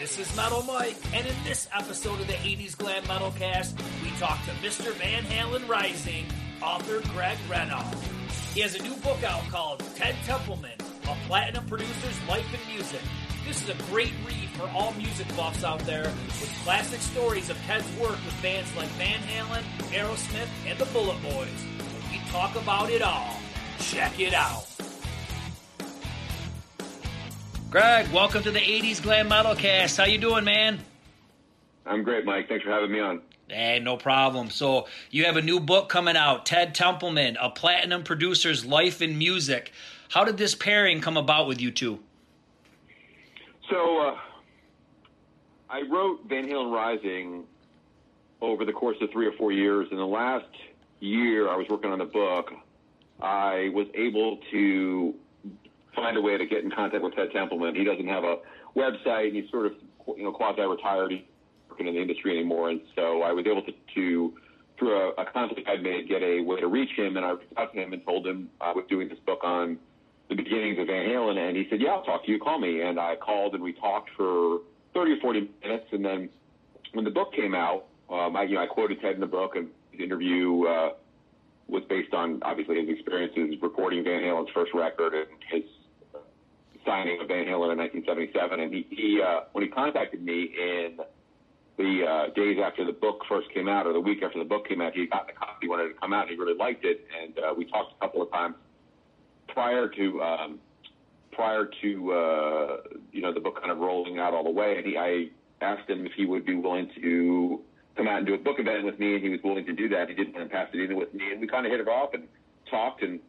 This is Metal Mike, and in this episode of the 80s Glam Metal Cast, we talk to Mr. Van Halen Rising, author Greg Renoff. He has a new book out called Ted Templeman, A Platinum Producer's Life in Music. This is a great read for all music buffs out there with classic stories of Ted's work with bands like Van Halen, Aerosmith, and the Bullet Boys. We talk about it all. Check it out. Greg, welcome to the 80s Glam Metal Cast. How you doing, man? I'm great, Mike. Thanks for having me on. Hey, no problem. So you have a new book coming out, Ted Templeman, A Platinum Producer's Life in Music. How did this pairing come about with you two? So uh, I wrote Van Halen Rising over the course of three or four years. In the last year, I was working on the book. I was able to find a way to get in contact with Ted Templeman. He doesn't have a website. And he's sort of you know quasi retired. He's working in the industry anymore, and so I was able to, to through a, a contact I'd made, get a way to reach him. And I reached out to him and told him I was doing this book on the beginnings of Van Halen, and he said, "Yeah, I'll talk to you. Call me." And I called, and we talked for 30 or 40 minutes. And then when the book came out, um, I, you know, I quoted Ted in the book, and his interview uh, was based on obviously his experiences recording Van Halen's first record and his signing of Van Halen in 1977. And he, he uh, when he contacted me in the uh, days after the book first came out, or the week after the book came out, he got the copy, wanted to come out, and he really liked it. And uh, we talked a couple of times prior to um, prior to uh, you know the book kind of rolling out all the way. And he, I asked him if he would be willing to come out and do a book event with me, and he was willing to do that. He didn't want to pass it either with me, and we kind of hit it off and talked and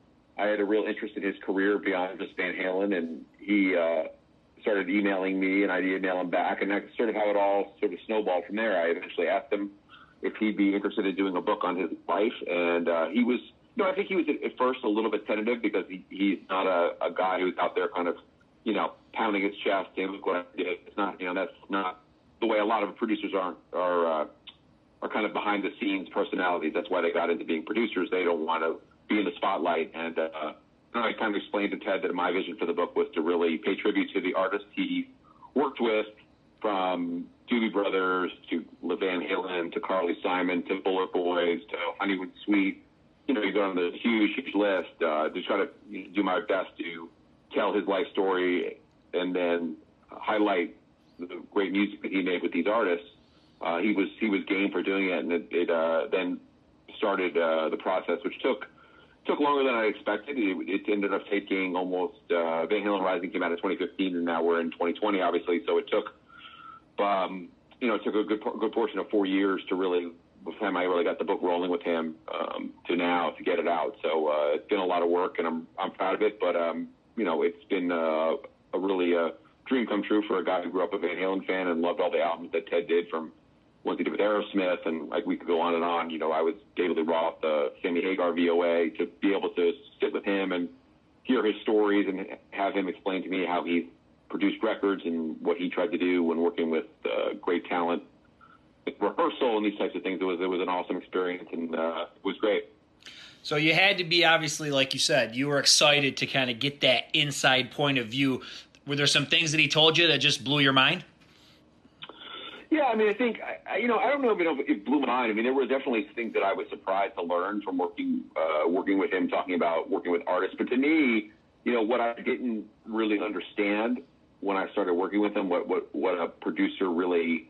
I had a real interest in his career beyond just Van Halen, and he uh, started emailing me, and I'd email him back, and that's sort of how it all sort of snowballed from there. I eventually asked him if he'd be interested in doing a book on his life, and uh, he was, you know, I think he was at, first a little bit tentative because he, he's not a, a guy who's out there kind of, you know, pounding his chest, saying, "Look what I did." It's not, you know, that's not the way a lot of producers aren't are uh, are kind of behind the scenes personalities. That's why they got into being producers. They don't want to be in the spotlight. And uh, I kind of explained to Ted that my vision for the book was to really pay tribute to the artists he worked with, from Doobie Brothers to Van Halen to Carly Simon to Bullet Boys to Honeymoon Suite. You know, he's on the huge, huge list uh, to try to do my best to tell his life story and then highlight the great music that he made with these artists. Uh, he was he was game for doing it, and it, it uh, then started uh, the process, which took took longer than I expected. It, it ended up taking almost uh, Van Halen Rising came out in 2015, and now we're in 2020, obviously. So it took, um, you know, it took a good good portion of four years to really, the time I really got the book rolling with him, um, to now to get it out. So uh, it's been a lot of work, and I'm I'm proud of it. But um, you know, it's been uh, a really uh, dream come true for a guy who grew up a Van Halen fan and loved all the albums that Ted did from what he did with Aerosmith, and like we could go on and on. You know, I was David Lee Roth, the Sammy Hagar VOA, to be able to sit with him and hear his stories and have him explain to me how he produced records and what he tried to do when working with uh, great talent, rehearsal and these types of things. It was it was an awesome experience and uh, it was great. So you had to be obviously, like you said, you were excited to kind of get that inside point of view. Were there some things that he told you that just blew your mind? Yeah, I mean, I think I, you know, I don't know if it blew my mind. I mean, there were definitely things that I was surprised to learn from working uh, working with him, talking about working with artists. But to me, you know, what I didn't really understand when I started working with him, what what what a producer really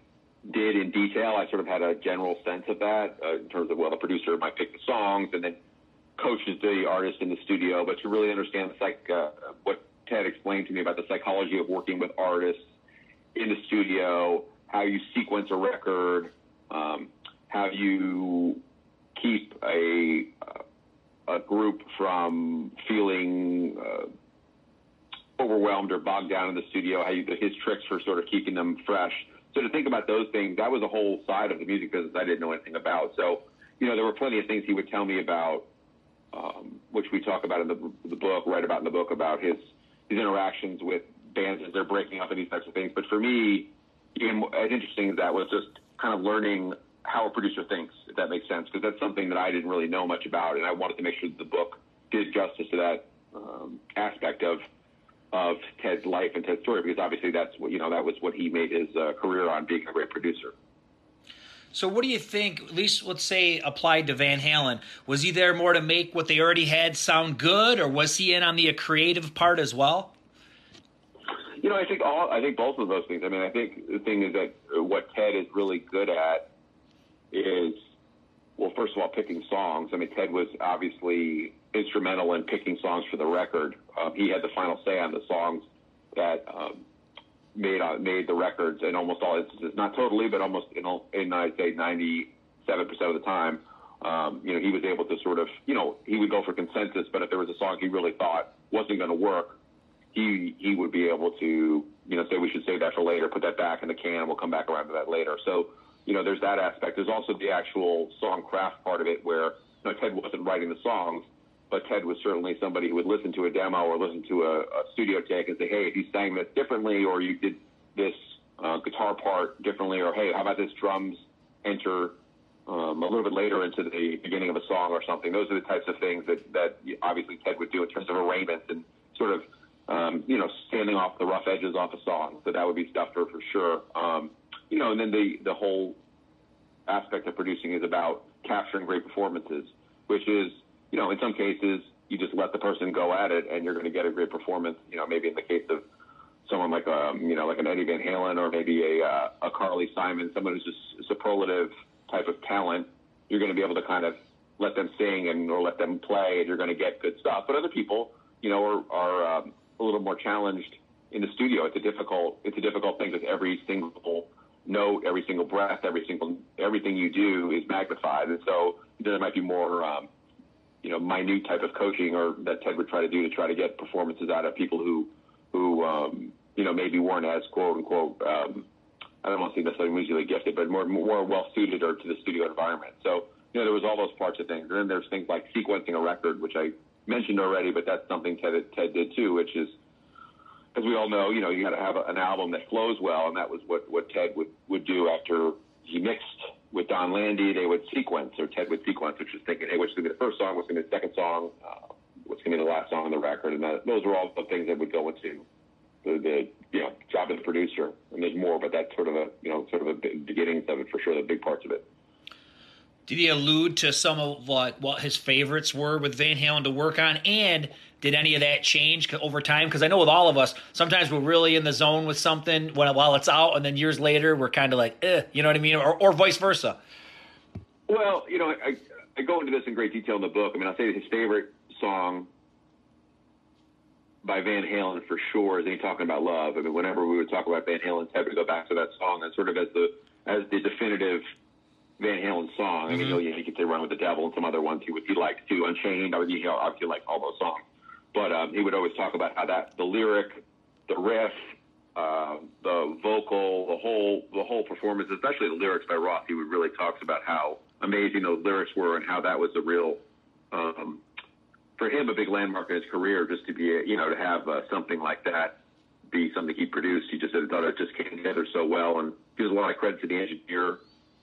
did in detail. I sort of had a general sense of that uh, in terms of well, the producer might pick the songs and then coaches the artist in the studio. But to really understand the psych, uh, what Ted explained to me about the psychology of working with artists in the studio how you sequence a record, um, how you keep a a group from feeling uh, overwhelmed or bogged down in the studio, how you, his tricks for sort of keeping them fresh. So to think about those things, that was a whole side of the music business I didn't know anything about. So, you know, there were plenty of things he would tell me about, um, which we talk about in the, the book, write about in the book about his his interactions with bands as they're breaking up and these types of things. But for me, even as interesting as that was just kind of learning how a producer thinks, if that makes sense, because that's something that I didn't really know much about, and I wanted to make sure that the book did justice to that um, aspect of of Ted's life and Ted's story, because obviously that's what you know that was what he made his uh, career on, being a great producer. So, what do you think? At least, let's say, applied to Van Halen, was he there more to make what they already had sound good, or was he in on the creative part as well? Know, I think all. I think both of those things. I mean, I think the thing is that what Ted is really good at is, well, first of all, picking songs. I mean, Ted was obviously instrumental in picking songs for the record. Um, he had the final say on the songs that um, made uh, made the records in almost all instances. Not totally, but almost in, in I'd say 97 percent of the time. Um, you know, he was able to sort of, you know, he would go for consensus, but if there was a song he really thought wasn't going to work, he he would be able to, you know, say we should save that for later, put that back in the can, we'll come back around to that later. So, you know, there's that aspect. There's also the actual song craft part of it, where you know, Ted wasn't writing the songs, but Ted was certainly somebody who would listen to a demo or listen to a, a studio take and say, hey, if you sang this differently or you did this uh, guitar part differently, or hey, how about this drums enter um, a little bit later into the beginning of a song or something. Those are the types of things that, that obviously Ted would do in terms of arrangements and sort of, um, you know, standing off the rough edges off a song. So that would be stuff for, for sure. Um, you know, and then the, the whole aspect of producing is about capturing great performances, which is you know, in some cases, you just let the person go at it, and you're going to get a great performance. You know, maybe in the case of someone like um, you know, like an Eddie Van Halen or maybe a uh, a Carly Simon, someone who's just superlative type of talent, you're going to be able to kind of let them sing and or let them play, and you're going to get good stuff. But other people, you know, are are um, a little more challenged in the studio. It's a difficult it's a difficult thing because every single note, every single breath, every single everything you do is magnified, and so there might be more. Um, you know, minute type of coaching or that Ted would try to do to try to get performances out of people who, who, um, you know, maybe weren't as quote unquote, um, I don't want to say necessarily musically gifted, but more, more well suited or to the studio environment. So, you know, there was all those parts of things. And then there's things like sequencing a record, which I mentioned already, but that's something Ted, Ted did too, which is, as we all know, you know, you got to have an album that flows well, and that was what, what Ted would, would do after he mixed with Donn Landee. they would sequence, or Ted would sequence, which is thinking, hey, what's going to be the first song, what's going to be the second song, uh, what's going to be the last song on the record, and that, those were all the things that would go into the, the you know job of the producer. And there's more, but that's sort of a you know sort of a beginnings of it for sure, the big parts of it. Did he allude to some of what what his favorites were with Van Halen to work on, and did any of that change over time? Because I know with all of us, sometimes we're really in the zone with something when, while it's out, and then years later we're kind of like, eh, you know what I mean, or, or vice versa. Well, you know, I, I go into this in great detail in the book. I mean, I'll say his favorite song by Van Halen for sure is Ain't Talkin' 'bout Love. I mean, whenever we would talk about Van Halen, Ted would go back to that song and sort of as the as the definitive Van Halen song. I mean, mm-hmm. you, know, you could say "Run with the Devil" and some other ones he would he liked too. Unchained, I would you know obviously like all those songs. But um, he would always talk about how that the lyric, the riff, uh, the vocal, the whole the whole performance, especially the lyrics by Roth. He would really talks about how amazing those lyrics were and how that was a real um, for him a big landmark in his career. Just to be you know to have uh, something like that be something he produced. He just said, thought it just came together so well, and gives a lot of credit to the engineer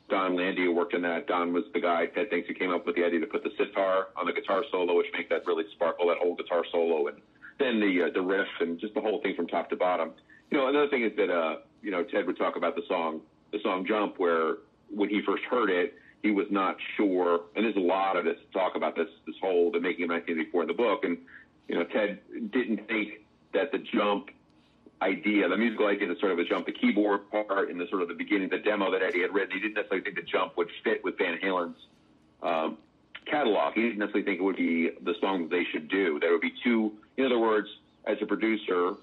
Don who worked on that. Don was the guy Ted thinks who came up with the idea to put the sitar on the guitar solo, which makes that really sparkle, that whole guitar solo, and then the uh, the riff and just the whole thing from top to bottom. You know, another thing is that uh, you know Ted would talk about the song, the song Jump, where when he first heard it, he was not sure, and there's a lot of this talk about this this whole the making of 1984 in the book, and you know Ted didn't think that the jump idea, the musical idea to sort of a jump, the keyboard part in the sort of the beginning, the demo that Eddie had written, he didn't necessarily think the jump would fit with Van Halen's um, catalog. He didn't necessarily think it would be the song that they should do. There would be two, in other words, as a producer,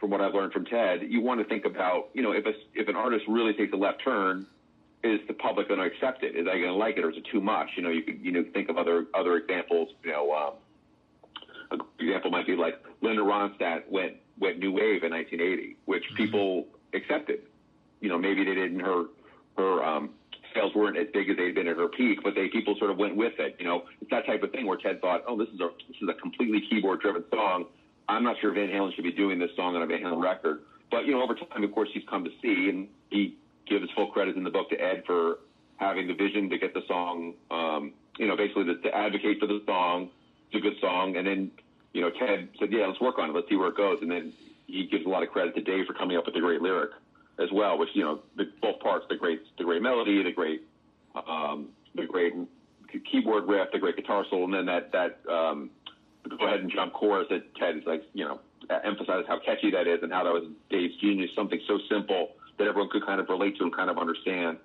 from what I've learned from Ted, you want to think about, you know, if a, if an artist really takes a left turn, is the public going to accept it? Is they going to like it, or is it too much? You know, you could you know think of other other examples. You know, um, example might be like Linda Ronstadt went went new wave in 1980, which mm-hmm. people accepted. You know, maybe they didn't her her um, sales weren't as big as they'd been at her peak, but they people sort of went with it. You know, it's that type of thing where Ted thought, oh, this is a this is a completely keyboard driven song. I'm not sure Van Halen should be doing this song on a Van Halen record. But you know, over time, of course, he's come to see, and he gives full credit in the book to Ed for having the vision to get the song. Um, you know, basically to, to advocate for the song. It's a good song, and then you know, Ted said, yeah, let's work on it. Let's see where it goes. And then he gives a lot of credit to Dave for coming up with the great lyric as well, which, you know, the, both parts, the great, the great melody, the great, um, the great keyboard riff, the great guitar solo, and then that, that, um, go ahead and jump chorus that Ted is like, you know, emphasizes how catchy that is and how that was Dave's genius, something so simple that everyone could kind of relate to and kind of understand.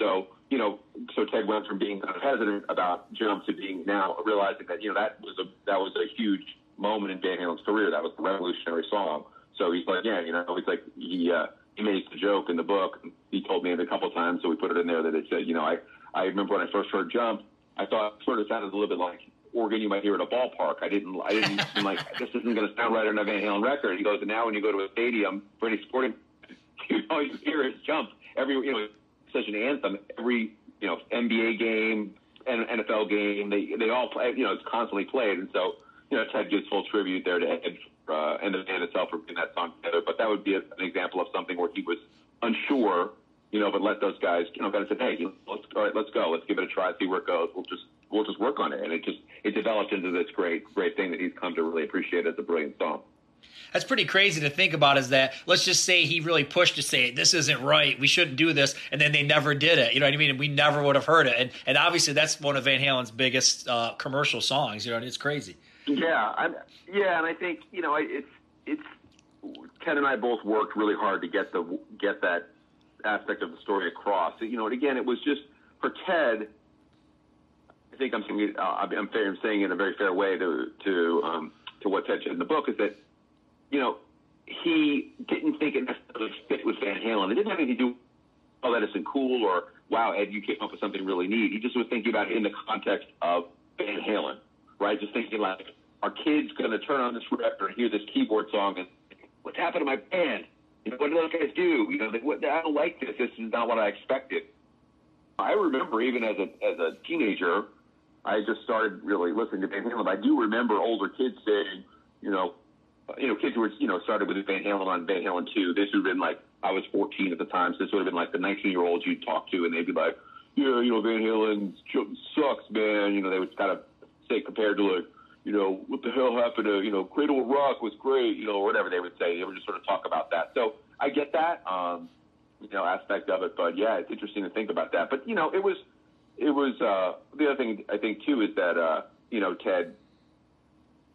So, you know, so Ted went from being kind of hesitant about jump to being now realizing that, you know, that was a, that was a huge moment in Van Halen's career. That was a revolutionary song. So he's like, yeah, you know, he's like, he, uh, he makes the joke in the book. He told me it a couple of times, so we put it in there that it said, you know, I, I remember when I first heard Jump, I thought it sort of sounded a little bit like organ you might hear at a ballpark. I didn't, I didn't I'm like, this isn't going to sound right on a Van Halen record. He goes, and now when you go to a stadium for any sporting, you you hear his Jump every, you know, such an anthem. Every, you know, NBA game, and NFL game, they, they all play, you know, it's constantly played. And so, you know, Ted gives full tribute there to Ed uh, and the band itself for putting that song together. But that would be a, an example of something where he was unsure, you know, but let those guys, you know, kind of said, hey, let's all right, let's go, let's give it a try, see where it goes. We'll just we'll just work on it, and it just it developed into this great great thing that he's come to really appreciate as a brilliant song. That's pretty crazy to think about. Is that let's just say he really pushed to say this isn't right, we shouldn't do this, and then they never did it. You know what I mean? And we never would have heard it. And and obviously that's one of Van Halen's biggest uh, commercial songs. You know, it's crazy. Yeah, I'm, yeah, and I think you know it's it's Ken and I both worked really hard to get the get that aspect of the story across. You know, and again, it was just for Ted. I think I'm uh, I'm, fair, I'm saying in a very fair way to to um, to what Ted said in the book is that you know he didn't think it necessarily fit with Van Halen. It didn't have anything to do. Oh, that isn't cool, or wow, Ed, you came up with something really neat. He just was thinking about it in the context of Van Halen, right? Just thinking like our kids going to turn on this record and hear this keyboard song and what's happened to my band? You know, what do those guys do? You know, they, what, I don't like this. This is not what I expected. I remember even as a as a teenager, I just started really listening to Van Halen. I do remember older kids saying, you know, you know, kids who were, you know, started with Van Halen on Van Halen 2. This would have been like, I was 14 at the time, so this would have been like the 19 year olds you'd talk to, and they'd be like, yeah, you know, Van Halen sucks, man. You know, they would kind of say compared to like, you know, what the hell happened to, you know, Cradle Will Rock was great, you know, or whatever they would say. They would just sort of talk about that. So I get that, um, you know, aspect of it. But yeah, it's interesting to think about that. But, you know, it was, it was, uh, the other thing I think too is that, uh, you know, Ted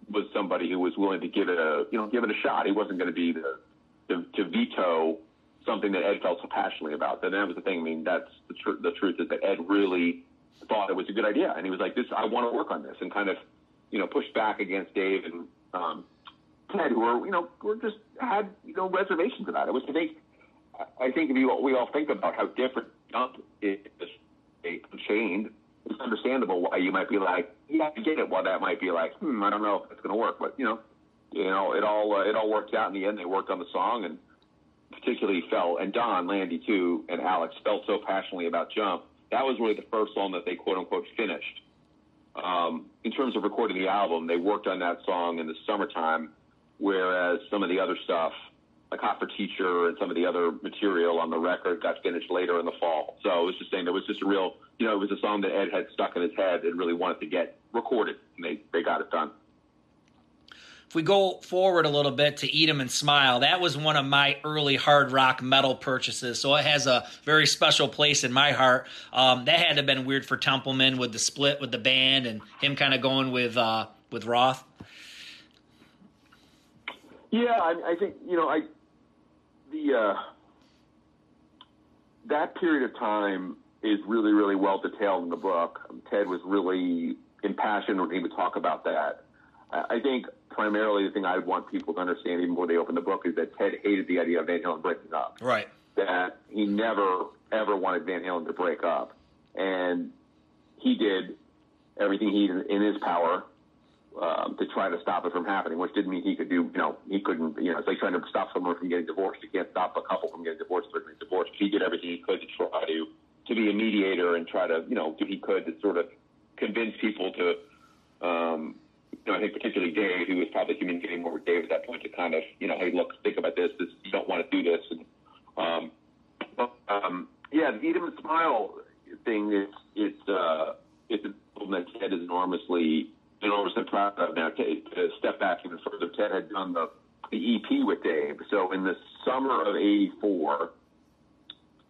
was somebody who was willing to give it a, you know, give it a shot. He wasn't going to be the, the, to veto something that Ed felt so passionately about. And that was the thing. I mean, that's the, tr- the truth is that Ed really thought it was a good idea. And he was like, this, I want to work on this and kind of, you know, pushed back against Dave and um, Ted, who were, you know, were just had, you know, reservations about it. Which I think, I think if you, we all think about how different Jump is a chained, it's understandable why you might be like, yeah, I get it. Why that might be like, hmm, I don't know if it's going to work, but you know, you know, it all uh, it all worked out in the end. They worked on the song, and particularly felt, and Donn Landee too, and Alex felt so passionately about Jump. That was really the first song that they quote unquote finished um, in terms of recording the album, they worked on that song in the summertime, whereas some of the other stuff, Hot for Teacher and some of the other material on the record, got finished later in the fall. So I was just saying there was just a real, you know, it was a song that Ed had stuck in his head and really wanted to get recorded, and they, they got it done If we go forward a little bit to Eat 'em and Smile, that was one of my early hard rock metal purchases. So it has a very special place in my heart. Um, that had to have been weird for Templeman with the split with the band and him kind of going with uh, with Roth. Yeah, I, I think you know I the uh, that period of time is really really well detailed in the book. Ted was really impassioned when he would talk about that. I think primarily the thing I want people to understand, even before they open the book, is that Ted hated the idea of Van Halen breaking up. Right. That he never ever wanted Van Halen to break up, and he did everything he in his power um, to try to stop it from happening, which didn't mean he could do, you know, he couldn't, you know, it's like trying to stop someone from getting divorced. You can't stop a couple from getting divorced or getting divorced. He did everything he could to try to, to be a mediator and try to, you know, do he could to sort of convince people to, um, you know, I think particularly Dave, who was probably communicating more with Dave at that point to kind of, you know, hey, look, think about this. This you don't want to do this. And, um, but, um, yeah, the 'em and Smile thing is it's uh, it's a problem that Ted is enormously enormously proud of. Now, to, to step back even further, Ted had done the the EP with Dave. So in the summer of '84,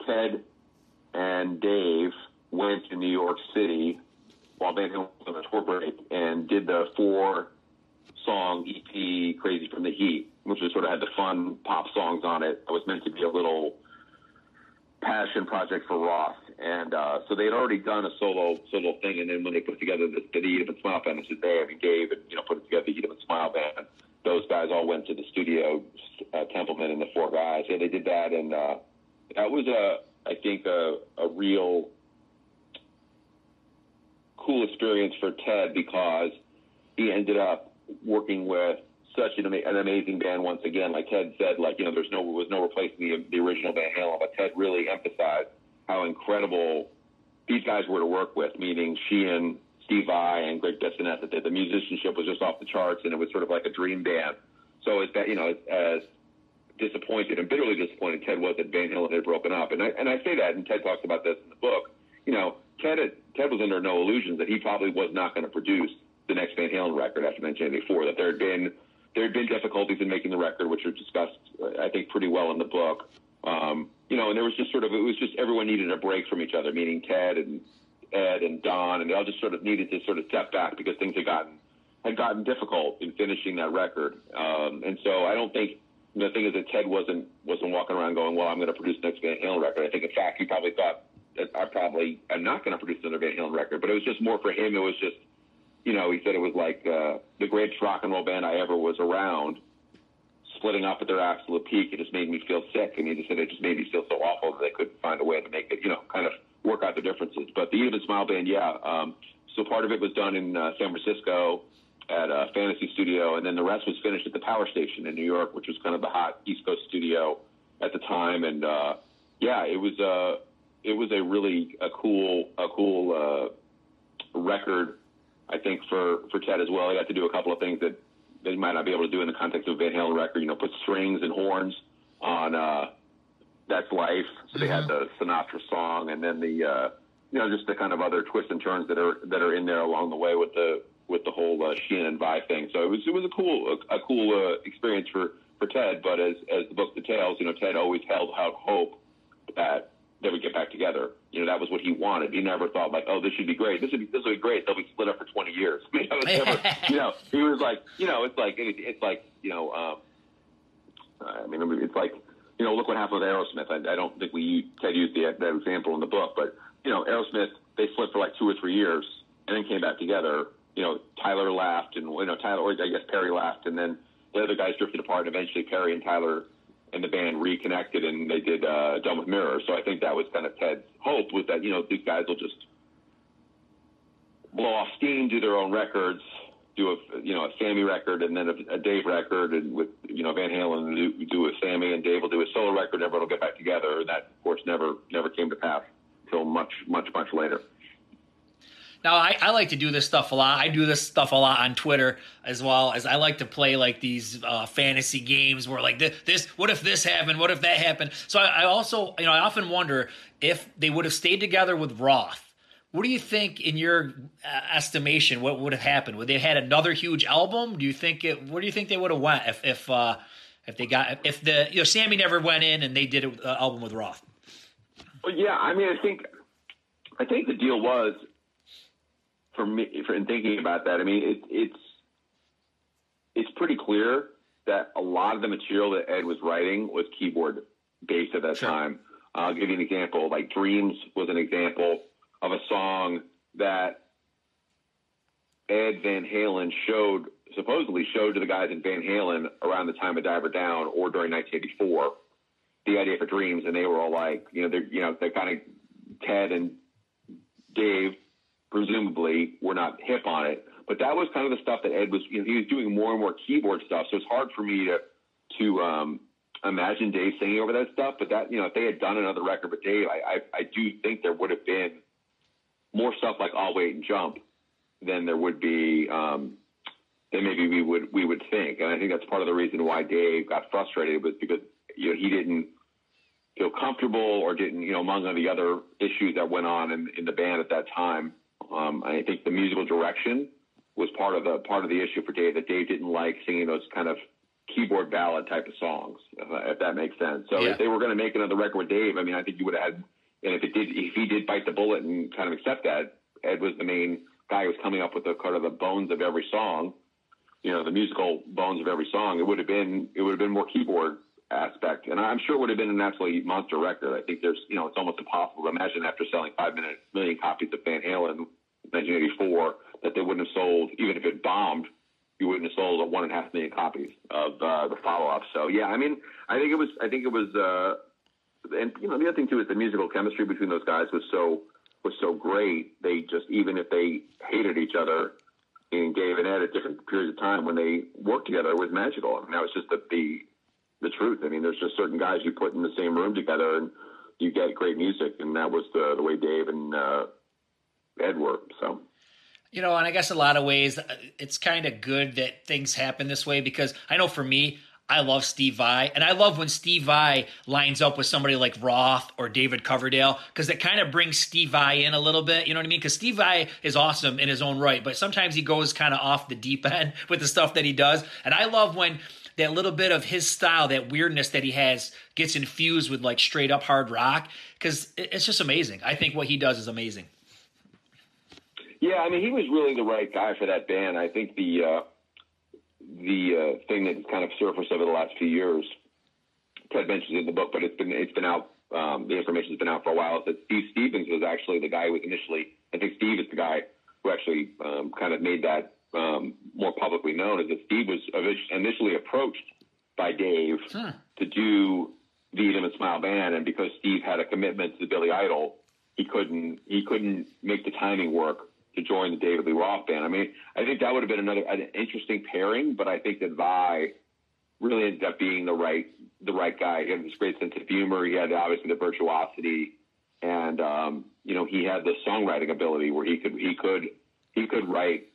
Ted and Dave went to New York City while Van Halen was on a tour break and did the four song EP Crazy from the Heat, which was sort of had the fun pop songs on it. It was meant to be a little passion project for Roth. And uh, so they had already done a solo solo thing, and then when they put together the, the Eat and Smile band, which is Dave and Dave, and you know put it together the Eat and Smile band, those guys all went to the studio, uh, Templeman and the four guys. Yeah, they did that, and uh, that was a I think a, a real cool experience for Ted because he ended up working with such an, ama- an amazing band once again. Like Ted said, like you know, there's no was no replacing the, the original Van Halen, but Ted really emphasized how incredible these guys were to work with. Meaning Sheehan, Steve Vai, and Gregg Bissonette. That the musicianship was just off the charts, and it was sort of like a dream band. So as that you know, as, as disappointed and bitterly disappointed Ted was that Van Halen had broken up, and I and I say that, and Ted talks about this in the book. You know, Ted had, Ted was under no illusions that he probably was not going to produce the next Van Halen record after 1984. That there had been there had been difficulties in making the record, which are discussed, I think, pretty well in the book. Um, you know, and there was just sort of it was just everyone needed a break from each other, meaning Ted and Ed and Don, and they all just sort of needed to sort of step back because things had gotten had gotten difficult in finishing that record. Um, and so I don't think the thing is that Ted wasn't wasn't walking around going, "Well, I'm going to produce the next Van Halen record." I think, in fact, he probably thought that I probably am not going to produce another Van Halen record. But it was just more for him. It was just, you know, he said it was like uh, the greatest rock and roll band I ever was around, splitting up at their absolute peak. It just made me feel sick, and he just said it just made me feel so awful that they couldn't find a way to make it, you know, kind of work out the differences. But the Even Smile Band, yeah. Um, so part of it was done in uh, San Francisco at a fantasy studio, and then the rest was finished at the Power Station in New York, which was kind of the hot East Coast studio at the time. And uh, yeah, it was uh, it was a really a cool a cool uh, record, I think for for Ted as well. He got to do a couple of things that he might not be able to do in the context of a Van Halen record. You know, put strings and horns on uh, That's Life. So they had the Sinatra song, and then the uh, you know just the kind of other twists and turns that are that are in there along the way with the with the whole uh, Sheehan and Vai thing. So it was it was a cool a, a cool uh, experience for for Ted. But as as the book details, you know, Ted always held out hope that they would get back together. You know, that was what he wanted. He never thought like, oh, this should be great. This would be this would be great. They'll be split up for 20 years. You know, it's never, you know, he was like, you know, it's like it, it's like you know, um, I mean, it's like you know, look what happened with Aerosmith. I, I don't think we Ted used the, that example in the book, but you know, Aerosmith they split for like two or three years and then came back together. You know, Tyler left, and you know, Tyler, or I guess Perry left, and then the other guys drifted apart. And eventually, Perry and Tyler and the band reconnected, and they did uh, Done with Mirror. So I think that was kind of Ted's hope was that you know these guys will just blow off steam, do their own records, do a you know a Sammy record, and then a, a Dave record, and with you know Van Halen do, do a Sammy, and Dave will do a solo record. And everyone will get back together. And that, of course, never never came to pass until much much much later. Now I, I like to do this stuff a lot. I do this stuff a lot on Twitter as well as I like to play like these uh, fantasy games where like this, this, what if this happened? What if that happened? So I, I also, you know, I often wonder if they would have stayed together with Roth. What do you think, in your uh, estimation, what would have happened? Would they have had another huge album? Do you think it? Where do you think they would have went if if uh, if they got if the you know Sammy never went in and they did an album with Roth? Well, yeah, I mean, I think I think the deal was for me, for in thinking about that, I mean, it, it's it's pretty clear that a lot of the material that Ed was writing was keyboard based at that Sure. time. I'll give you an example. Like Dreams was an example of a song that Ed Van Halen showed supposedly showed to the guys in Van Halen around the time of Diver Down or during 1984 the idea for Dreams, and they were all like, you know, they're you know they're kind of Ted and Dave presumably were not hip on it, But that was kind of the stuff that Ed was, you know, he was doing more and more keyboard stuff. So it's hard for me to, to, um, imagine Dave singing over that stuff. But that, you know, if they had done another record with Dave, I, I, I do think there would have been more stuff like I'll Wait and Jump than there would be, um, than maybe we would, we would think. And I think that's part of the reason why Dave got frustrated was because, you know, he didn't, feel comfortable or didn't, you know, among the other issues that went on in, in the band at that time. Um, I think the musical direction was part of the part of the issue for Dave that Dave didn't like singing those kind of keyboard ballad type of songs, if, if that makes sense. So Yeah. if they were going to make another record with Dave, I mean, I think you would have had, and if it did, if he did bite the bullet and kind of accept that, Ed was the main guy who was coming up with the kind of the bones of every song, you know, the musical bones of every song. It would have been, it would have been more keyboard aspect, and I'm sure it would have been an absolutely monster record. I think there's, you know, it's almost impossible to imagine after selling five minute, million copies of Van Halen 1984 that they wouldn't have sold, even if it bombed, you wouldn't have sold a one and a half million copies of uh, the follow up. So yeah, I mean, I think it was, I think it was, uh, and you know, the other thing too is the musical chemistry between those guys was so was so great. They just even if they hated each other, and Dave and Ed at different periods of time when they worked together, it was magical. I mean, that was just the the, the truth. I mean, there's just certain guys you put in the same room together and you get great music, and that was the the way Dave and uh, Were. So. You know, and I guess a lot of ways uh, it's kind of good that things happen this way because I know for me, I love Steve Vai, and I love when Steve Vai lines up with somebody like Roth or David Coverdale because it kind of brings Steve Vai in a little bit. You know what I mean? Because Steve Vai is awesome in his own right, but sometimes he goes kind of off the deep end with the stuff that he does. And I love when that little bit of his style, that weirdness that he has, gets infused with like straight up hard rock because it's just amazing. I think what he does is amazing. Yeah, I mean, he was really the right guy for that band. I think the uh, the uh, thing that's kind of surfaced over the last few years, Ted mentions it in the book, but it's been it's been out. Um, the information's been out for a while. Is that Steve Stevens was actually the guy who was initially. I think Steve is the guy who actually um, kind of made that um, more publicly known. Is that Steve was initially approached by Dave Huh. to do the Eat 'Em and Smile band, and because Steve had a commitment to Billy Idol, he couldn't he couldn't make the timing work to join the David Lee Roth band. I mean, I think that would have been another an interesting pairing, but I think that Vai really ended up being the right the right guy. He had this great sense of humor. He had obviously the virtuosity, and um, you know he had the songwriting ability where he could he could he could write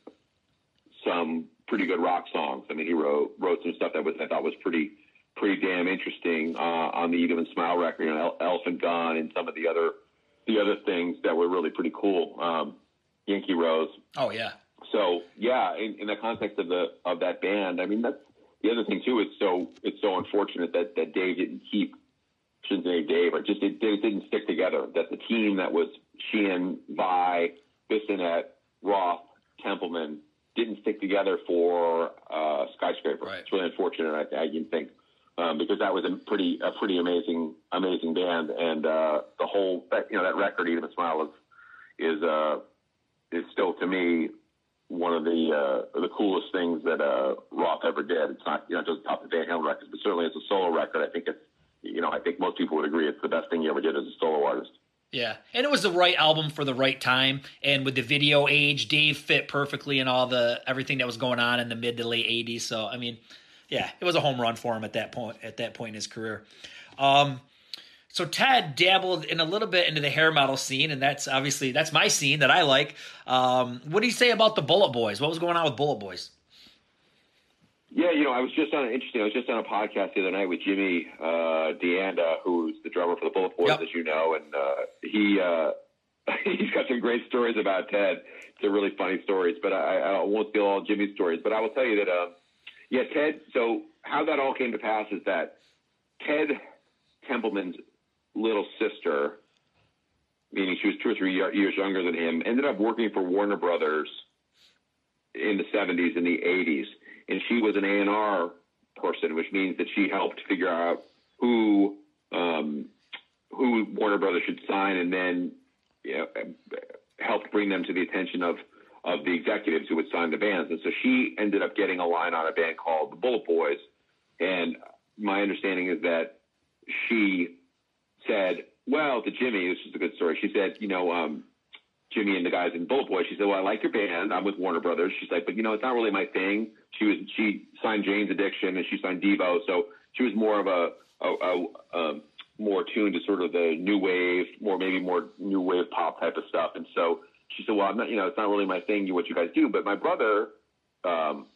some pretty good rock songs. I mean, he wrote wrote some stuff that was I thought was pretty pretty damn interesting uh, on the Eat 'Em and Smile record, you know, Elephant Gun and some of the other the other things that were really pretty cool. Um, Yankee Rose. Oh yeah. So yeah, in, in the context of the of that band, I mean that's the other thing too. It's so it's so unfortunate that that Dave didn't keep shouldn't say Dave, or just it, it didn't stick together. That the team that was Sheehan, Vai, Bissonette, Roth, Templeman didn't stick together for uh, Skyscraper. Right. It's really unfortunate. I, I didn't think um, because that was a pretty a pretty amazing amazing band, and uh, the whole that, you know that record, even and Smile, is is uh, is still to me one of the uh, the coolest things that uh, Roth ever did. It's not you know just top the Van Halen records, but certainly as a solo record, I think it's you know I think most people would agree it's the best thing he ever did as a solo artist. Yeah, and it was the right album for the right time, and with the video age, Dave fit perfectly in all the everything that was going on in the mid to late '80s. So, I mean, yeah, it was a home run for him at that point. At that point in his career, um, so Ted dabbled in a little bit into the hair metal scene, and that's obviously that's my scene that I like. Um, what do you say about the Bullet Boys? What was going on with Bullet Boys? Yeah, you know, I was just on an interesting. I was just on a podcast the other night with Jimmy uh, D'Anda, who's the drummer for the Bullet Boys, Yep. as you know, and uh, he uh, he's got some great stories about Ted. They're really funny stories, but I, I won't steal all Jimmy's stories. But I will tell you that, uh, yeah, Ted. So how that all came to pass is that Ted Templeman's little sister, meaning she was two or three years younger than him, ended up working for Warner Brothers in the 70s and the 80s. And she was an A&R person, which means that she helped figure out who um, who Warner Brothers should sign, and then you know, helped bring them to the attention of of the executives who would sign the bands. And so she ended up getting a line on a band called the Bullet Boys. And my understanding is that she said, well, to Jimmy, this is a good story. She said, you know, um, Jimmy and the guys in Bullet Boy. She said, "Well, I like your band. I'm with Warner Brothers." She's like, "But you know, it's not really my thing." She was she signed Jane's Addiction and she signed Devo, so she was more of a, a, a, a more tuned to sort of the new wave, more maybe more new wave pop type of stuff. And so she said, "Well, I'm not, you know, it's not really my thing. What you guys do, but my brother um,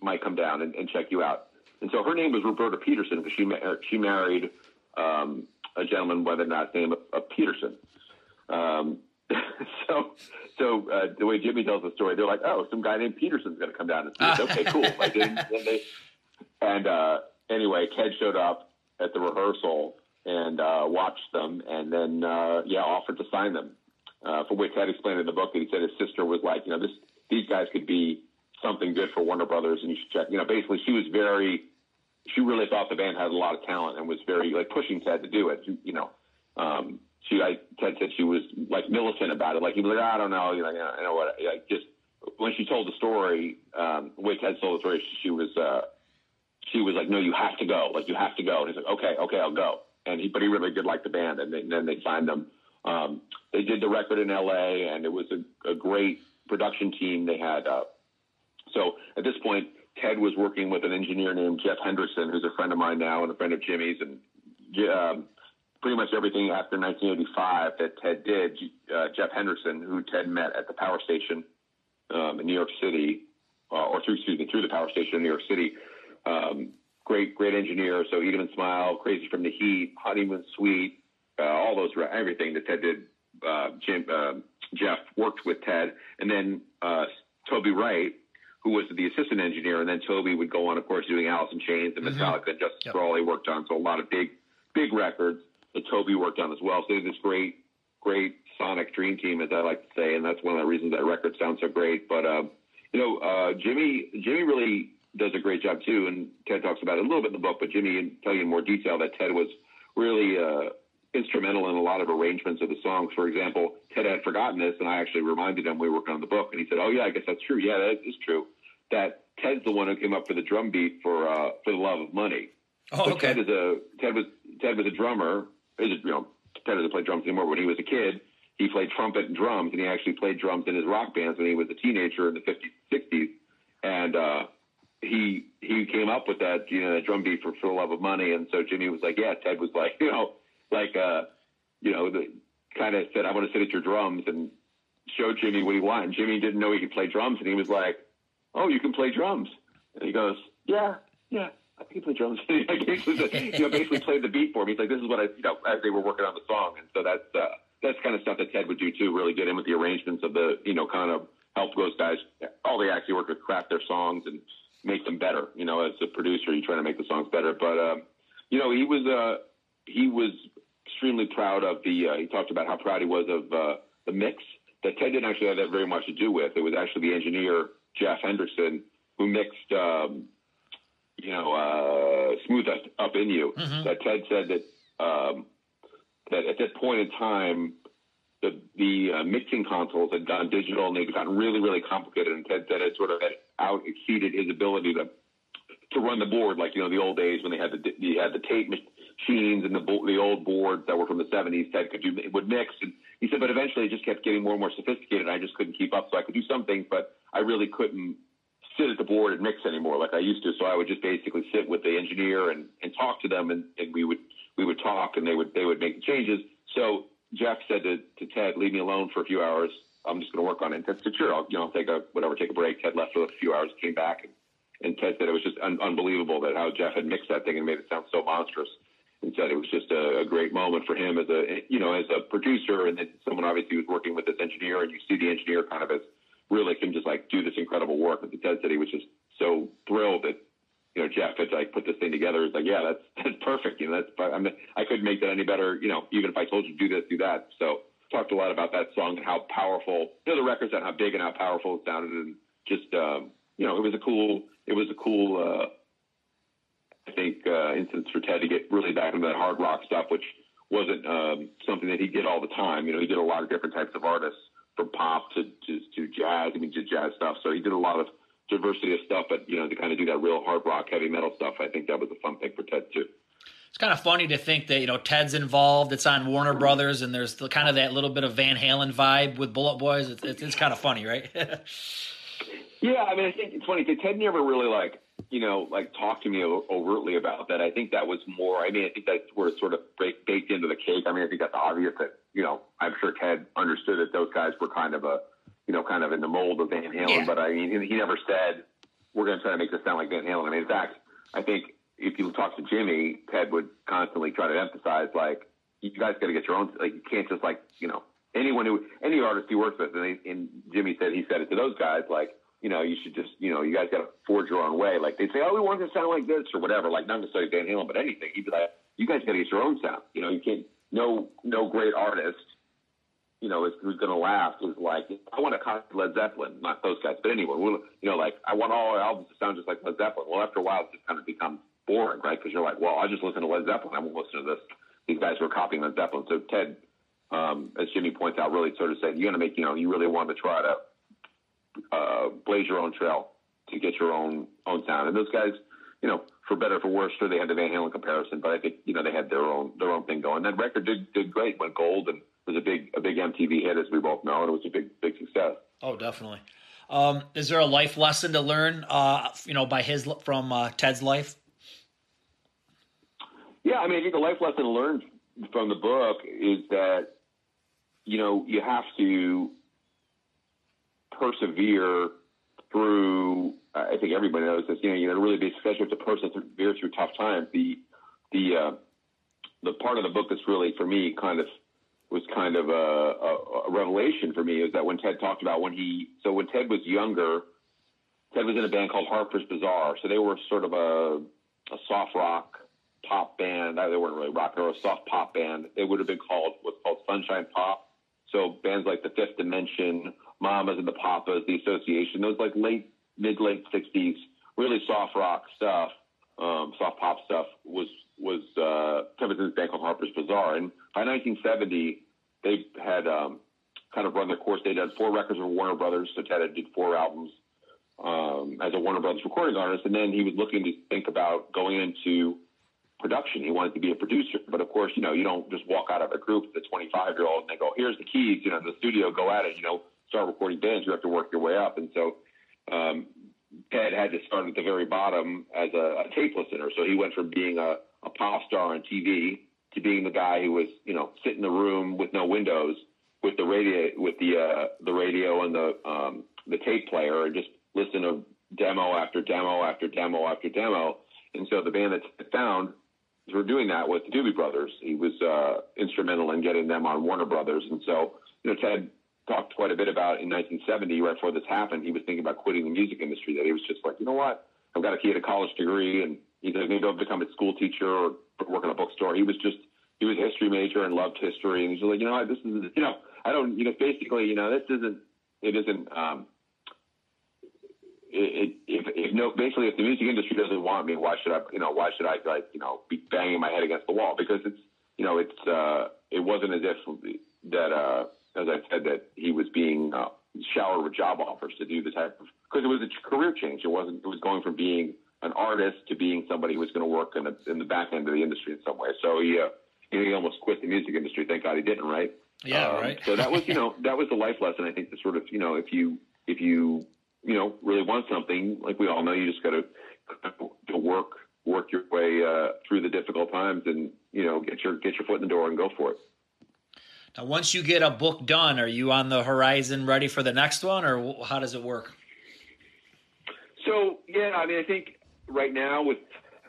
might come down and, and check you out." And so her name was Roberta Peterson because she she married um, a gentleman by the last name of, of Peterson. Um, so, so uh, the way Jimmy tells the story, they're like, "Oh, some guy named Peterson's going to come down and see us." okay, cool. Like, and, and, they, and uh, anyway, Ted showed up at the rehearsal and uh, watched them, and then uh, yeah, offered to sign them. Uh, for which Ted explained in the book that he said his sister was like, you know, this these guys could be something good for Warner Brothers, and you should check. You know, basically, she was very, she really thought the band had a lot of talent and was very like pushing Ted to do it. You, you know, um, she, like Ted said, she was like militant about it. Like he was like, I don't know, you know, I know what. Like just when she told the story, um, way Ted told the story, she was, uh, she was like, no, you have to go. Like you have to go. And he's like, okay, okay, I'll go. And he, but he really did like the band, and, they, and then they signed them. Um, they did the record in L.A. and it was a, a great production team they had. Uh, so at this point, Ted was working with an engineer named Jeff Hendrickson, who's a friend of mine now and a friend of Jimmy's, and um, pretty much everything after 1985 that Ted did, uh, Jeff Hendrickson, who Ted met at the power station um, in New York City, uh, or through excuse me, through the power station in New York City. Um, great, great engineer. So Eat 'Em and Smile, Crazy from the Heat, Honeymoon Suite, uh, all those everything that Ted did. Uh, Jim, uh, Jeff worked with Ted, and then uh, Toby Wright, who was the assistant engineer, and then Toby would go on, of course, doing Alice in Chains and mm-hmm. Metallica, mm-hmm. and Justice yep. for All he worked on. So a lot of big, big records that Toby worked on as well. So they this great, great sonic dream team, as I like to say, and that's one of the reasons that record sounds so great. But um, you know, uh, Jimmy, Jimmy really does a great job too, and Ted talks about it a little bit in the book. But Jimmy can tell you in more detail that Ted was really uh, instrumental in a lot of arrangements of the songs. For example, Ted had forgotten this, and I actually reminded him we were working on the book, and he said, "Oh yeah, I guess that's true. Yeah, that is true. That Ted's the one who came up for the drum beat for uh, for the love of money." Oh, so okay. Ted is a Ted was Ted was a drummer is you know Ted doesn't play drums anymore. When he was a kid, he played trumpet and drums, and he actually played drums in his rock bands when he was a teenager in the 50s, 60s, and uh, he he came up with that you know that drum beat for for the love of money, and so Jimmy was like, yeah, Ted was like, you know, like uh, you know, the kind of said, I want to sit at your drums and show Jimmy what he wanted. Jimmy didn't know he could play drums, and he was like, oh, you can play drums, and he goes, yeah, yeah. I can play drums. you know, basically played the beat for me. He's like, this is what I, you know, as they were working on the song. And so that's, uh, that's kind of stuff that Ted would do too, really get in with the arrangements of the, you know, kind of help those guys, all they actually work with craft their songs and make them better. You know, as a producer, you try to make the songs better. But, um, you know, he was, uh, he was extremely proud of the, uh, he talked about how proud he was of, uh, the mix that Ted didn't actually have that very much to do with. It was actually the engineer, Jeff Hendrickson, who mixed, um, you know, uh, smooth up in you. Mm-hmm. That Ted said that um, that at that point in time, the the uh, mixing consoles had gone digital and they'd gotten really really complicated. And Ted said it sort of had out exceeded his ability to to run the board like you know the old days when they had the you had the tape machines and the the old boards that were from the 70s. Ted could do would mix and he said, but eventually it just kept getting more and more sophisticated. And I just couldn't keep up. So I could do some things, but I really couldn't sit at the board and mix anymore like I used to. So I would just basically sit with the engineer and, and talk to them, and, and we would we would talk, and they would they would make the changes. So Jeff said to, to Ted, "Leave me alone for a few hours. I'm just going to work on it." And Ted said, "Sure, I'll you know take a whatever, take a break." Ted left for a few hours, came back, and, and Ted said it was just un- unbelievable that how Jeff had mixed that thing and made it sound so monstrous. And said it was just a, a great moment for him as a you know as a producer, and then someone obviously was working with this engineer, and you see the engineer kind of as really can just like do this incredible work. And Ted said he was just so thrilled that you know Jeff had like put this thing together. It's like, yeah, that's that's perfect. You know, that's I mean, I couldn't make that any better. You know, even if I told you to do this, do that. So talked a lot about that song and how powerful you know the records and how big and how powerful it sounded, and just um, you know, it was a cool it was a cool. uh I think uh, instance for Ted to get really back into that hard rock stuff, which wasn't um, something that he did all the time. You know, he did a lot of different types of artists from pop to, to, to jazz. I mean, to jazz stuff. So he did a lot of diversity of stuff, but you know, to kind of do that real hard rock, heavy metal stuff, I think that was a fun thing for Ted too. it's kind of funny to think that you know Ted's involved. It's on Warner Brothers, and there's the, kind of that little bit of Van Halen vibe with Bullet Boys. It's, it's, it's kind of funny, right? yeah, I mean, I think it's funny Ted never really like you know like talk to me overtly about that. I think that was more. I mean, I think that's where it's sort of baked into the cake. I mean, I think that's obvious that you know I'm sure Ted understood that those guys were kind of a you know kind of in the mold of Van Halen, yeah. but I mean, he never said we're going to try to make this sound like Van Halen. I mean, in fact, I think if you talk to Jimmy, Ted would constantly try to emphasize like, you guys got to get your own. Like, you can't just like, you know, anyone who any artist he works with, and, he, and Jimmy said he said it to those guys like, you know, you should just, you know, you guys got to forge your own way. Like they'd say, oh, we want it to sound like this or whatever. Like not necessarily Van Halen, but anything. He'd be like, you guys got to get your own sound. You know, you can't. No, no great artist you know, is, who's going to last is like, I want to copy Led Zeppelin, not those guys, but anyway, we'll, you know, like I want all albums to sound just like Led Zeppelin. Well, after a while, it just kind of becomes boring, right? Because you're like, well, I just listen to Led Zeppelin. I won't listen to this. These guys were copying Led Zeppelin. So Ted, um, as Jimmy points out, really sort of said, you're going to make, you know, you really want to try to blaze your own trail to get your own own sound. And those guys, you know, for better or for worse, sure they had the Van Halen comparison, but I think you know they had their own their own thing going. That record did did great, went gold, and was a big a big MTV hit, as we both know, and it was a big big success. Oh, definitely. Um, is there a life lesson to learn, uh, you know, by his from uh, Ted's life? Yeah, I mean, I think the life lesson learned from the book is that you know you have to persevere through. I think everybody knows this. You know, you know, to really be successful to persevere through tough times. The the uh, the part of the book that's really for me kind of was kind of a, a, a revelation for me is that when Ted talked about when he so when Ted was younger, Ted was in a band called Harpers Bizarre. So they were sort of a a soft rock pop band. They weren't really rock; they were a soft pop band. They would have been called what's called Sunshine Pop. So bands like the Fifth Dimension, Mamas and the Papas, the Association, those like late mid late '60s, really soft rock stuff, um, soft pop stuff was was uh, this band called Harpers Bizarre, and by 1970, they had um, kind of run their course. They'd four records with Warner Brothers, so Ted had did four albums um, as a Warner Brothers recording artist, and then he was looking to think about going into production. He wanted to be a producer, but of course, you know, you don't just walk out of a group a 25 year old and they go, "Here's the keys," you know, the studio, go at it, you know, start recording bands. You have to work your way up, and so um, Ted had to start at the very bottom as a, a tape listener. So he went from being a, a pop star on TV to being the guy who was, you know, sit in the room with no windows with the radio, with the uh, the radio and the um, the tape player, and just listen to demo after demo after demo after demo. And so the band that found were doing that with the Doobie Brothers. He was uh, instrumental in getting them on Warner Brothers. And so, you know, Ted talked quite a bit about in 1970, right before this happened, he was thinking about quitting the music industry. That he was just like, you know what, I've got a kid a college degree, and he's going to go become a school teacher or work in a bookstore. He was just he was a history major and loved history, and he's like, you know, what, this is you know, I don't, you know, basically, you know, this isn't it isn't. um it, if, if no, basically, if the music industry doesn't want me, why should I, you know, why should I like, you know, be banging my head against the wall? Because it's, you know, it's, uh, it wasn't as if that, uh, as I said, that he was being uh, showered with job offers to do the type of, because it was a career change. It wasn't, it was going from being an artist to being somebody who was going to work in the, in the back end of the industry in some way. So he, uh, he almost quit the music industry. Thank God he didn't, right? Yeah, um, right. so that was, you know, that was the life lesson. I think to sort of, you know, if you, if you, you know, really want something, like we all know, you just got to to work work your way uh, through the difficult times, and you know, get your get your foot in the door and go for it. Now, once you get a book done, are you on the horizon, ready for the next one, or how does it work? So yeah, I mean, I think right now with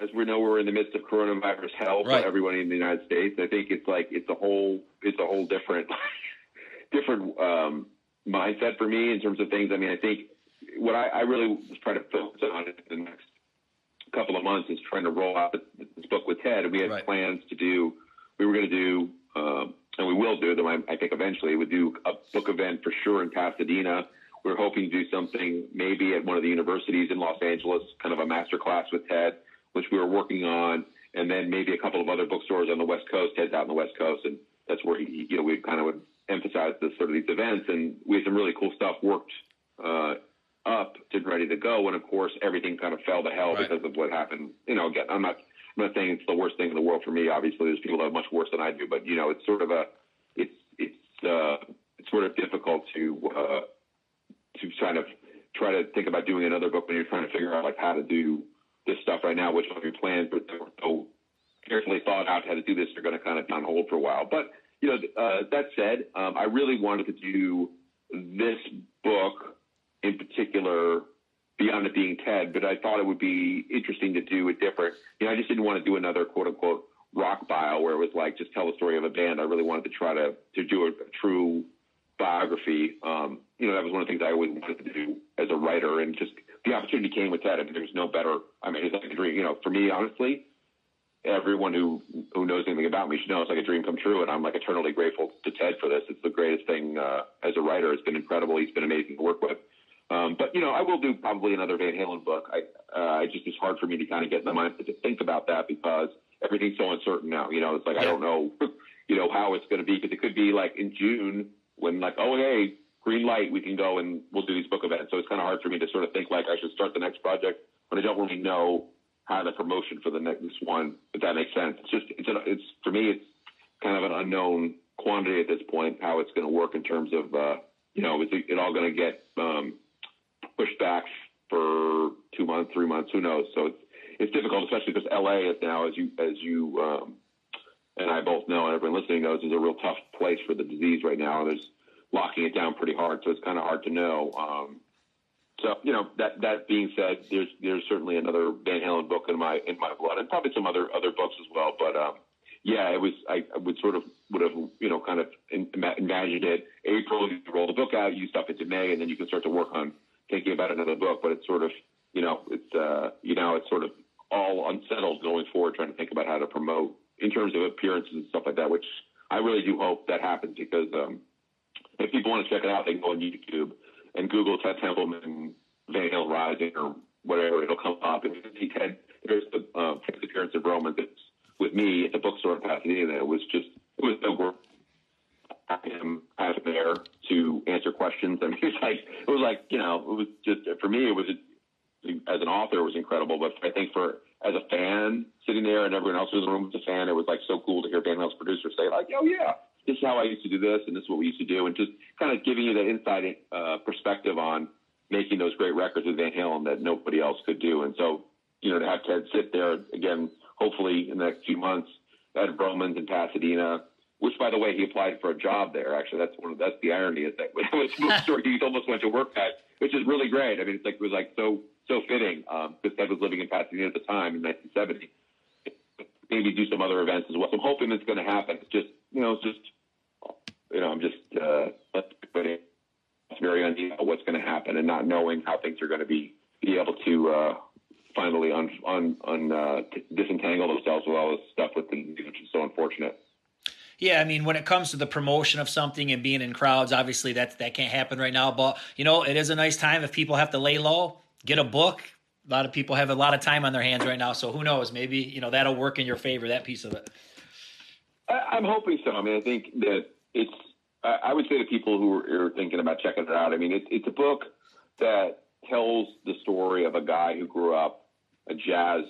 as we know we're in the midst of coronavirus hell right. for everybody in the United States. I think it's like it's a whole it's a whole different different um, mindset for me in terms of things. I mean, I think what I, I really was trying to focus on in the next couple of months is trying to roll out this book with Ted. And we had right. plans to do. We were going to do, um, and we will do them. I, I think eventually we do a book event for sure in Pasadena. We're hoping to do something maybe at one of the universities in Los Angeles, kind of a master class with Ted, which we were working on, and then maybe a couple of other bookstores on the West Coast. Ted's out on the West Coast, and that's where he, you know, we kind of would emphasize this sort of these events, and we had some really cool stuff worked uh, up to ready to go. And of course, everything kind of fell to hell right. because of what happened. You know, again, I'm not, I'm not saying it's the worst thing in the world for me. Obviously, there's people that have much worse than I do, but you know, it's sort of a, it's it's uh, it's sort of difficult to uh, to kind of try to think about doing another book when you're trying to figure out like how to do this stuff right now, which of your plans but they were so carefully thought out how to do this They're going to kind of be on hold for a while. But you know, uh, that said, um, I really wanted to do this book in particular beyond it being Ted, but I thought it would be interesting to do a different. You know, I just didn't want to do another quote unquote rock bio where it was like just tell the story of a band. I really wanted to try to to do a, a true biography. Um, you know, that was one of the things I always wanted to do as a writer, and just the opportunity came with Ted. I mean, there's no better. I mean, it's like a dream. You know, for me, honestly, everyone who who knows anything about me should know it's like a dream come true, and I'm like eternally grateful to Ted for this. It's the greatest thing uh, as a writer. It's been incredible. He's been amazing to work with. Um, but you know, I will do probably another Van Halen book. I uh, just it's hard for me to kind of get in my mind to think about that because everything's so uncertain now. You know, it's like I don't know, you know, how it's going to be because it could be like in June when like oh hey green light we can go and we'll do these book events. So it's kind of hard for me to sort of think like I should start the next project when I don't really know how the promotion for the next one. If that makes sense, it's just it's a, it's for me it's kind of an unknown quantity at this point how it's going to work in terms of uh, you know is it, it all going to get um, pushed back for two months, three months, who knows? So it's it's difficult, especially because LA is now, as you as you um, and I both know, and everyone listening knows, is a real tough place for the disease right now. And there's locking it down pretty hard, so it's kind of hard to know. Um, so you know that that being said, there's there's certainly another Van Halen book in my in my blood, and probably some other other books as well. But um, yeah, it was I, I would sort of would have you know kind of imagined it. April, you roll the book out, you stuff into May, and then you can start to work on thinking about another book, but it's sort of, you know, it's, uh, you know, it's sort of all unsettled going forward, trying to think about how to promote in terms of appearances and stuff like that, which I really do hope that happens because, um, if people want to check it out, they can go on YouTube and Google Ted Templeman, Van Halen Rising or whatever. It'll come up and see Ted. There's the uh, appearance of Vroman that's with me at the bookstore in Pasadena. It was just, it was so him as there to answer questions. I mean, it was like it was like you know, it was just for me. It was as an author, it was incredible. But I think for as a fan sitting there and everyone else was in the room was a fan, it was like so cool to hear Van Halen's producer say like, "Oh yeah, this is how I used to do this, and this is what we used to do," and just kind of giving you that inside uh, perspective on making those great records with Van Halen that nobody else could do. And so, you know, to have Ted sit there again, hopefully in the next few months at Vroman's in Pasadena which, by the way, he applied for a job there. Actually, that's one. Of, that's the irony is that which bookstore he almost went to work at, which is really great. I mean, it's like it was like so so fitting because um, Ted was living in Pasadena at the time in 1970. Maybe do some other events as well. So I'm hoping it's going to happen. It's just you know, it's just you know, I'm just uh, it's very uneasy what's going to happen and not knowing how things are going to be be able to uh, finally un, un, un uh, disentangle themselves with all this stuff with the which is so unfortunate. Yeah, I mean, when it comes to the promotion of something and being in crowds, obviously that that can't happen right now. But you know, it is a nice time if people have to lay low, get a book. A lot of people have a lot of time on their hands right now, so who knows? Maybe you know that'll work in your favor. That piece of it. I, am hoping so. I mean, I think that it's. I would say to people who are, thinking about checking it out. I mean, it, it's a book that tells the story of a guy who grew up a jazz,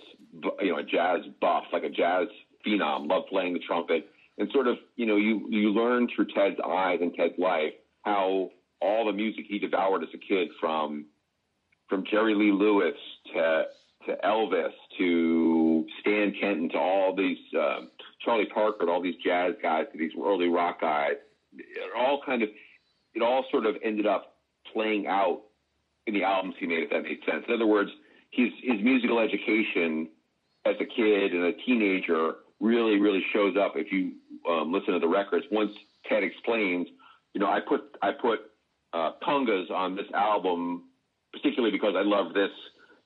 you know, a jazz buff, like a jazz phenom, loved playing the trumpet and sort of, you know, you, you learn through Ted's eyes and Ted's life how all the music he devoured as a kid from, from Jerry Lee Lewis to, to Elvis to Stan Kenton to all these, uh, Charlie Parker, to all these jazz guys, to these early rock guys, it all kind of, it all sort of ended up playing out in the albums he made, if that makes sense. In other words, his, his musical education as a kid and a teenager really, really shows up if you um, listen to the records. Once Ted explains, you know, I put I put uh, on this album, particularly because I loved this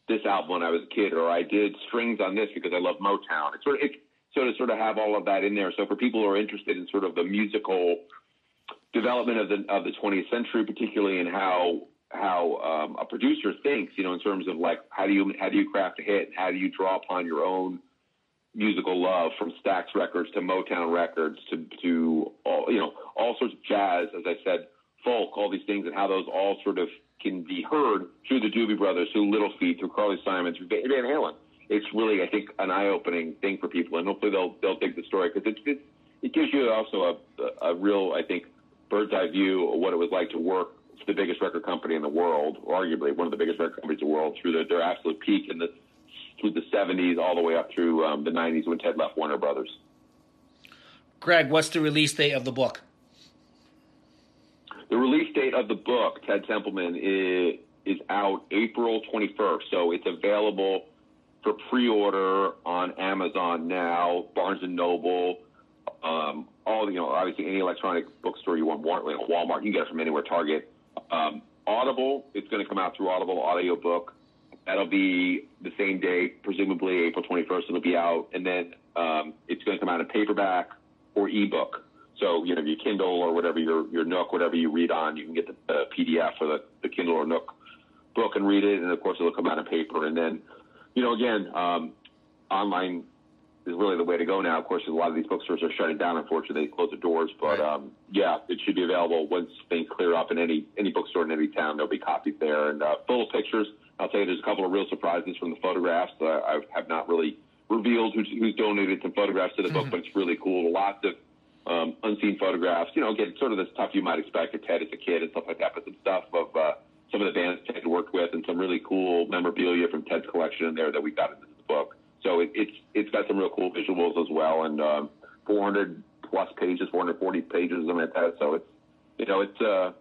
this album when I was a kid, or I did strings on this because I love Motown. It's sort of it, so to sort of have all of that in there. So for people who are interested in sort of the musical development of the of the 20th century, particularly in how how um, a producer thinks, you know, in terms of like how do you how do you craft a hit, how do you draw upon your own musical love from Stax Records to Motown Records to to all you know all sorts of jazz, as I said, folk, all these things, and how those all sort of can be heard through the Doobie Brothers, through Little Feat, through Carly Simon, through Van Halen. it's really I think an eye opening thing for people, and hopefully they'll they'll dig the story because it, it it gives you also a a real I think bird's eye view of what it was like to work for the biggest record company in the world, or arguably one of the biggest record companies in the world, through their, their absolute peak in the through the 70s all the way up through um, the 90s when Ted left Warner Brothers. Greg, what's the release date of the book? The release date of the book, Ted Templeman, is, is out April 21st. So it's available for pre-order on Amazon now, Barnes and Noble, um, all you know, obviously any electronic bookstore you want, Walmart, you can get it from anywhere, Target. Um, Audible, it's going to come out through Audible audiobook. That'll be the same day, presumably April 21st. It'll be out, and then um, it's going to come out in paperback or ebook. So you know, your Kindle or whatever your your Nook, whatever you read on, you can get the PDF or the, the Kindle or Nook book and read it, and of course it'll come out in paper. And then, you know, again, um, online is really the way to go now. Of course, a lot of these bookstores are shutting down. Unfortunately, they close the doors. But right. um, yeah, it should be available once things clear up in any any bookstore in any town. There'll be copies there and uh, full of pictures. I'll tell you, there's a couple of real surprises from the photographs. Uh, I have not really revealed who's, who's donated some photographs to the book, mm-hmm. but it's really cool. Lots of um, unseen photographs. You know, again, sort of the stuff you might expect of Ted as a kid and stuff like that, but some stuff of uh, some of the bands Ted worked with and some really cool memorabilia from Ted's collection in there that we got into the book. So it, it's it's got some real cool visuals as well, and um, 400 plus pages, 440 pages, something like that. So it's you know it's. uh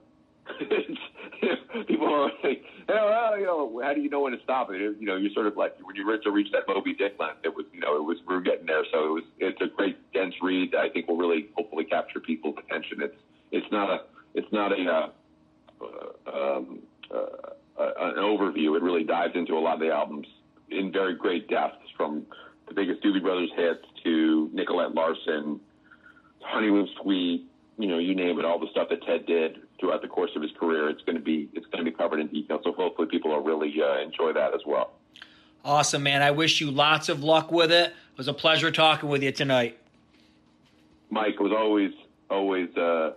people are like, well, you know, how do you know when to stop it? You know, you're sort of like when you reach, reach that Moby Dick length, it was, you know, it was we are getting there. So it was, it's a great dense read. That I think will really hopefully capture people's attention. It's, it's not a, it's not a, uh, um, uh, an overview. It really dives into a lot of the albums in very great depth, from the biggest Doobie Brothers hits to Nicolette Larson, Honeymoon Suite, you know, you name it, all the stuff that Ted did throughout the course of his career. It's going to be it's going to be covered in detail. So hopefully people will really uh, enjoy that as well. Awesome, man. I wish you lots of luck with it. It was a pleasure talking with you tonight. Mike, it was always always uh,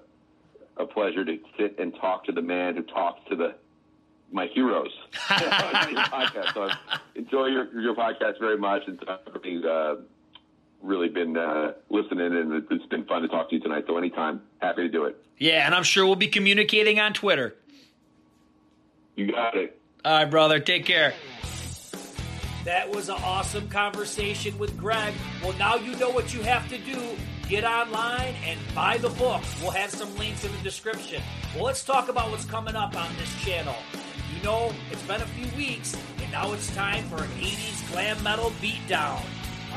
a pleasure to sit and talk to the man who talks to the my heroes your podcast. So enjoy your your podcast very much, and everything's uh, really been uh, listening, and it's been fun to talk to you tonight. So anytime, happy to do it. Yeah, and I'm sure we'll be communicating on Twitter. You got it. All right, brother. Take care. That was an awesome conversation with Greg. Well, now you know what you have to do. Get online and buy the book. We'll have some links in the description. Well, let's talk about what's coming up on this channel. You know, it's been a few weeks, and now it's time for an 80s glam metal beatdown.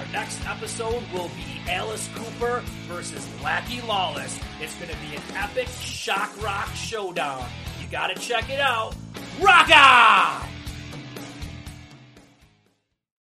Our next episode will be Alice Cooper versus Blackie Lawless. It's going to be an epic shock rock showdown. You got to check it out. Rock on!